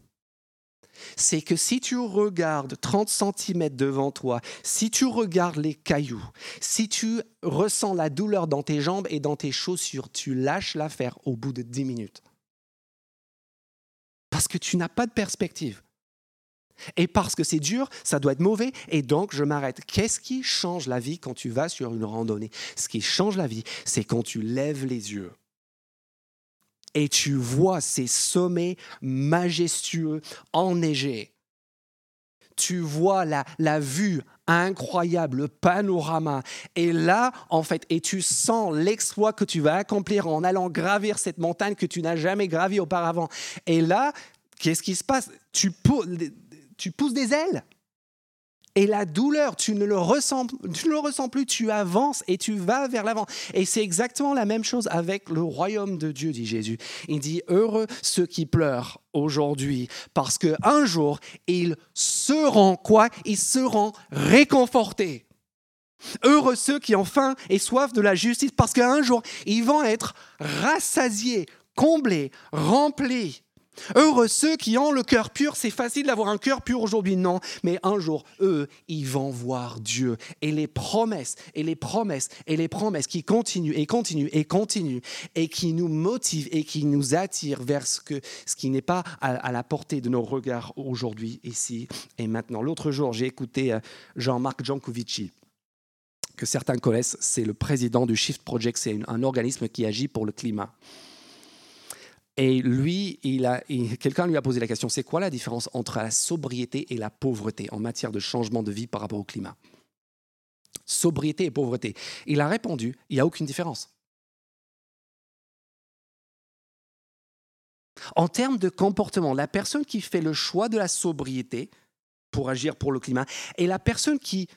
c'est que si tu regardes 30 cm devant toi, si tu regardes les cailloux, si tu ressens la douleur dans tes jambes et dans tes chaussures, tu lâches l'affaire au bout de 10 minutes. Parce que tu n'as pas de perspective. Et parce que c'est dur, ça doit être mauvais, et donc je m'arrête. Qu'est-ce qui change la vie quand tu vas sur une randonnée? Ce qui change la vie, c'est quand tu lèves les yeux et tu vois ces sommets majestueux enneigés. Tu vois la, la vue incroyable, le panorama. Et là, en fait, et tu sens l'exploit que tu vas accomplir en allant gravir cette montagne que tu n'as jamais gravie auparavant. Et là, qu'est-ce qui se passe? Tu, tu pousses des ailes. Et la douleur, tu ne le ressens, plus, tu avances et tu vas vers l'avant. Et c'est exactement la même chose avec le royaume de Dieu, dit Jésus. Il dit heureux ceux qui pleurent aujourd'hui, parce que un jour ils seront quoi? Ils seront réconfortés. Heureux ceux qui ont faim et soif de la justice, parce qu'un jour ils vont être rassasiés, comblés, remplis Heureux ceux qui ont le cœur pur. C'est facile d'avoir un cœur pur aujourd'hui, non. Mais un jour, eux, ils vont voir Dieu. Et les promesses, et les promesses, et les promesses qui continuent et continuent et continuent, et qui nous motivent et qui nous attirent vers ce, qui n'est pas à, la portée de nos regards aujourd'hui, ici et maintenant. L'autre jour, j'ai écouté euh, Jean-Marc Jancovici que certains connaissent, c'est le président du Shift Project, c'est un organisme qui agit pour le climat. Et lui, quelqu'un lui a posé la question, c'est quoi la différence entre la sobriété et la pauvreté en matière de changement de vie par rapport au climat? Sobriété et pauvreté. Il a répondu, il n'y a aucune différence. En termes de comportement, la personne qui fait le choix de la sobriété pour agir pour le climat et la personne qui,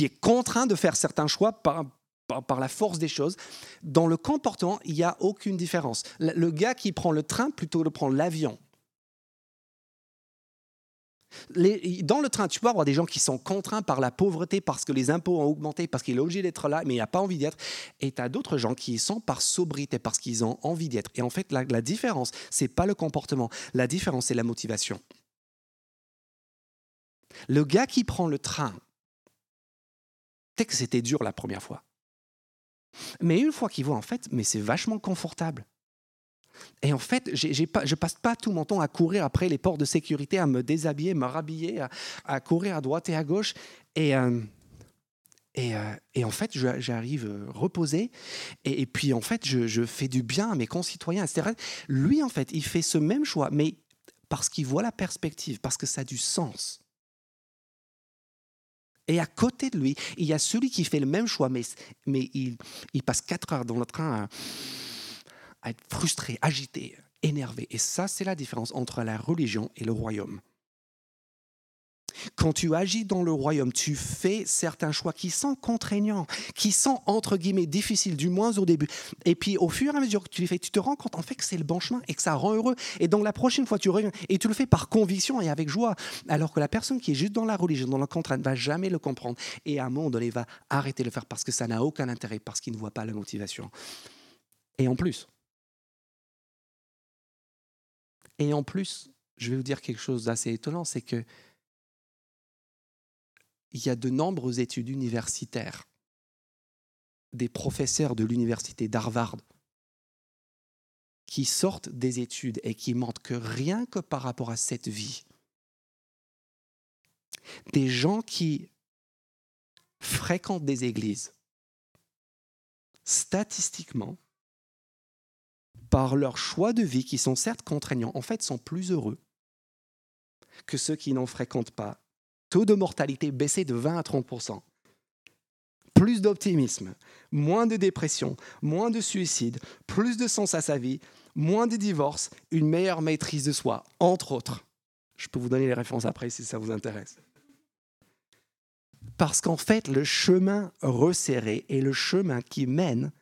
est contrainte de faire certains choix par, par, la force des choses, dans le comportement, il n'y a aucune différence. Le, gars qui prend le train plutôt que de prendre l'avion. dans le train, tu peux avoir des gens qui sont contraints par la pauvreté parce que les impôts ont augmenté, parce qu'il est obligé d'être là, mais il n'a pas envie d'être. Et tu as d'autres gens qui sont par sobriété, parce qu'ils ont envie d'être. Et en fait, la, la différence, c'est pas le comportement. La différence, c'est la motivation. Le gars qui prend le train, peut-être que c'était dur la première fois. Mais une fois qu'il voit, en fait, mais c'est vachement confortable. Et en fait, je ne passe pas tout mon temps à courir après les portes de sécurité, à me déshabiller, me rhabiller, à, courir à droite et à gauche. Et, euh, euh, et, en fait, j'arrive euh, reposé. Et, puis, en fait, je, je, fais du bien à mes concitoyens. Lui, en fait, il fait ce même choix, mais parce qu'il voit la perspective, parce que ça a du sens. Et à côté de lui, il y a celui qui fait le même choix, mais, mais il, il passe quatre heures dans le train à, à être frustré, agité, énervé. Et ça, c'est la différence entre la religion et le royaume. Quand tu agis dans le royaume, tu fais certains choix qui sont contraignants, qui sont entre guillemets difficiles, du moins au début. Et puis au fur et à mesure que tu les fais, tu te rends compte en fait que c'est le bon chemin et que ça rend heureux. Et donc la prochaine fois, tu reviens et tu le fais par conviction et avec joie. Alors que la personne qui est juste dans la religion, dans la contrainte, ne va jamais le comprendre. Et à un moment donné, va arrêter de le faire parce que ça n'a aucun intérêt, parce qu'il ne voit pas la motivation. Et en plus, et en plus, je vais vous dire quelque chose d'assez étonnant, c'est que il y a de nombreuses études universitaires, des professeurs de l'université d'Harvard qui sortent des études et qui montrent que rien que par rapport à cette vie, des gens qui fréquentent des églises, statistiquement, par leur choix de vie, qui sont certes contraignants, en fait sont plus heureux que ceux qui n'en fréquentent pas taux de mortalité baissé de 20 à 30% plus d'optimisme, moins de dépression, moins de suicide, plus de sens à sa vie, moins de divorces, une meilleure maîtrise de soi, entre autres. Je peux vous donner les références après si ça vous intéresse. Parce qu'en fait, le chemin resserré est le chemin qui mène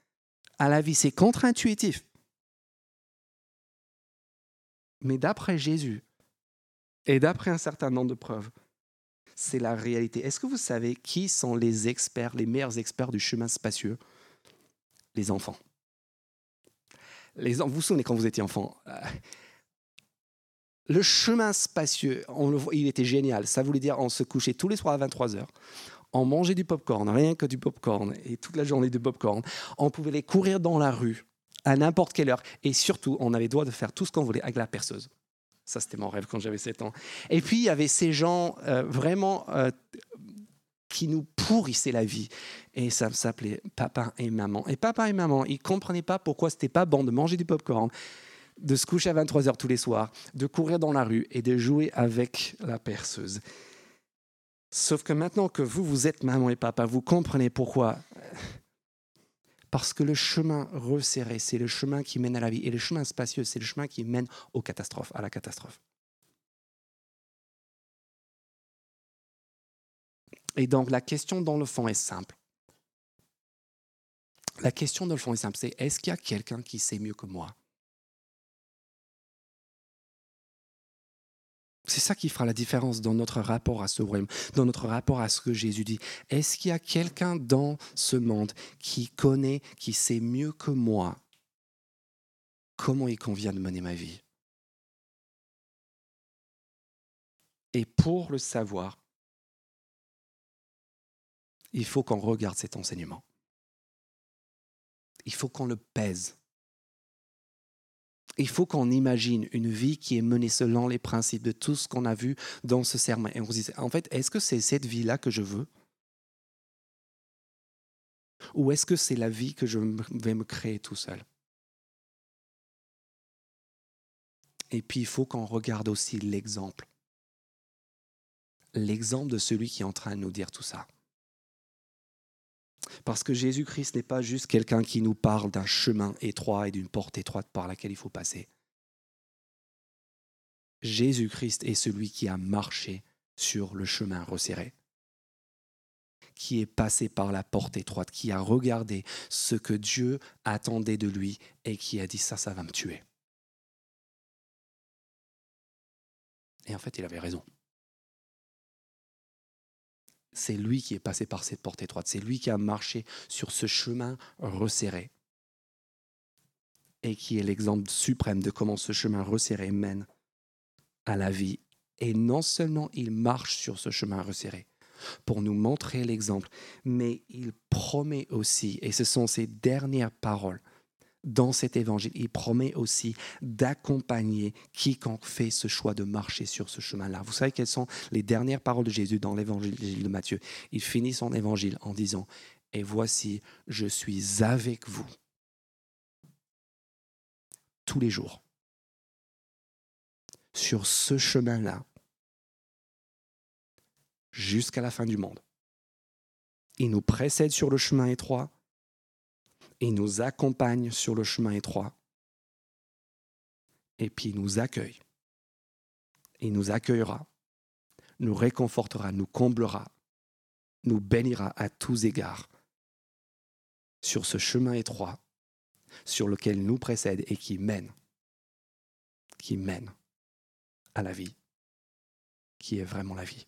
à la vie. C'est contre-intuitif. Mais d'après Jésus et d'après un certain nombre de preuves, c'est la réalité. Est-ce que vous savez qui sont les experts, les meilleurs experts du chemin spacieux? Les enfants. Les, vous vous souvenez quand vous étiez enfant euh, Le chemin spacieux, il était génial. Ça voulait dire on se couchait tous les soirs à 23h. On mangeait du popcorn, rien que du popcorn, et toute la journée du popcorn. On pouvait les courir dans la rue à n'importe quelle heure. Et surtout, on avait le droit de faire tout ce qu'on voulait avec la perceuse. Ça, c'était mon rêve quand j'avais 7 ans. Et puis, il y avait ces gens euh, vraiment euh, qui nous pourrissaient la vie. Et ça s'appelait papa et maman. Et papa et maman, ils ne comprenaient pas pourquoi c'était pas bon de manger du popcorn, de se coucher à 23 heures tous les soirs, de courir dans la rue et de jouer avec la perceuse. Sauf que maintenant que vous, vous êtes maman et papa, vous comprenez pourquoi parce que le chemin resserré, c'est le chemin qui mène à la vie. Et le chemin spacieux, c'est le chemin qui mène aux catastrophes, à la catastrophe. Et donc la question dans le fond est simple. La question dans le fond est simple, c'est est-ce qu'il y a quelqu'un qui sait mieux que moi C'est ça qui fera la différence dans notre rapport à ce royaume, dans notre rapport à ce que Jésus dit. Est-ce qu'il y a quelqu'un dans ce monde qui connaît, qui sait mieux que moi comment il convient de mener ma vie? Et pour le savoir, il faut qu'on regarde cet enseignement. Il faut qu'on le pèse. Il faut qu'on imagine une vie qui est menée selon les principes de tout ce qu'on a vu dans ce serment. Et on se dit, en fait, est-ce que c'est cette vie-là que je veux? Ou est-ce que c'est la vie que je vais me créer tout seul? Et puis, il faut qu'on regarde aussi l'exemple. L'exemple de celui qui est en train de nous dire tout ça. Parce que Jésus-Christ n'est pas juste quelqu'un qui nous parle d'un chemin étroit et d'une porte étroite par laquelle il faut passer. Jésus-Christ est celui qui a marché sur le chemin resserré, qui est passé par la porte étroite, qui a regardé ce que Dieu attendait de lui et qui a dit ça, ça va me tuer. Et en fait, il avait raison c'est lui qui est passé par cette porte étroite, c'est lui qui a marché sur ce chemin resserré et qui est l'exemple suprême de comment ce chemin resserré mène à la vie. Et non seulement il marche sur ce chemin resserré pour nous montrer l'exemple, mais il promet aussi, et ce sont ses dernières paroles, dans cet évangile, il promet aussi d'accompagner quiconque fait ce choix de marcher sur ce chemin-là. Vous savez quelles sont les dernières paroles de Jésus dans l'évangile de Matthieu? Il finit son évangile en disant, Et voici, je suis avec vous tous les jours sur ce chemin-là jusqu'à la fin du monde. Il nous précède sur le chemin étroit il nous accompagne sur le chemin étroit. Et puis il nous accueille. Il nous accueillera, nous réconfortera, nous comblera, nous bénira à tous égards sur ce chemin étroit sur lequel nous précède et qui mène, qui mène à la vie, qui est vraiment la vie.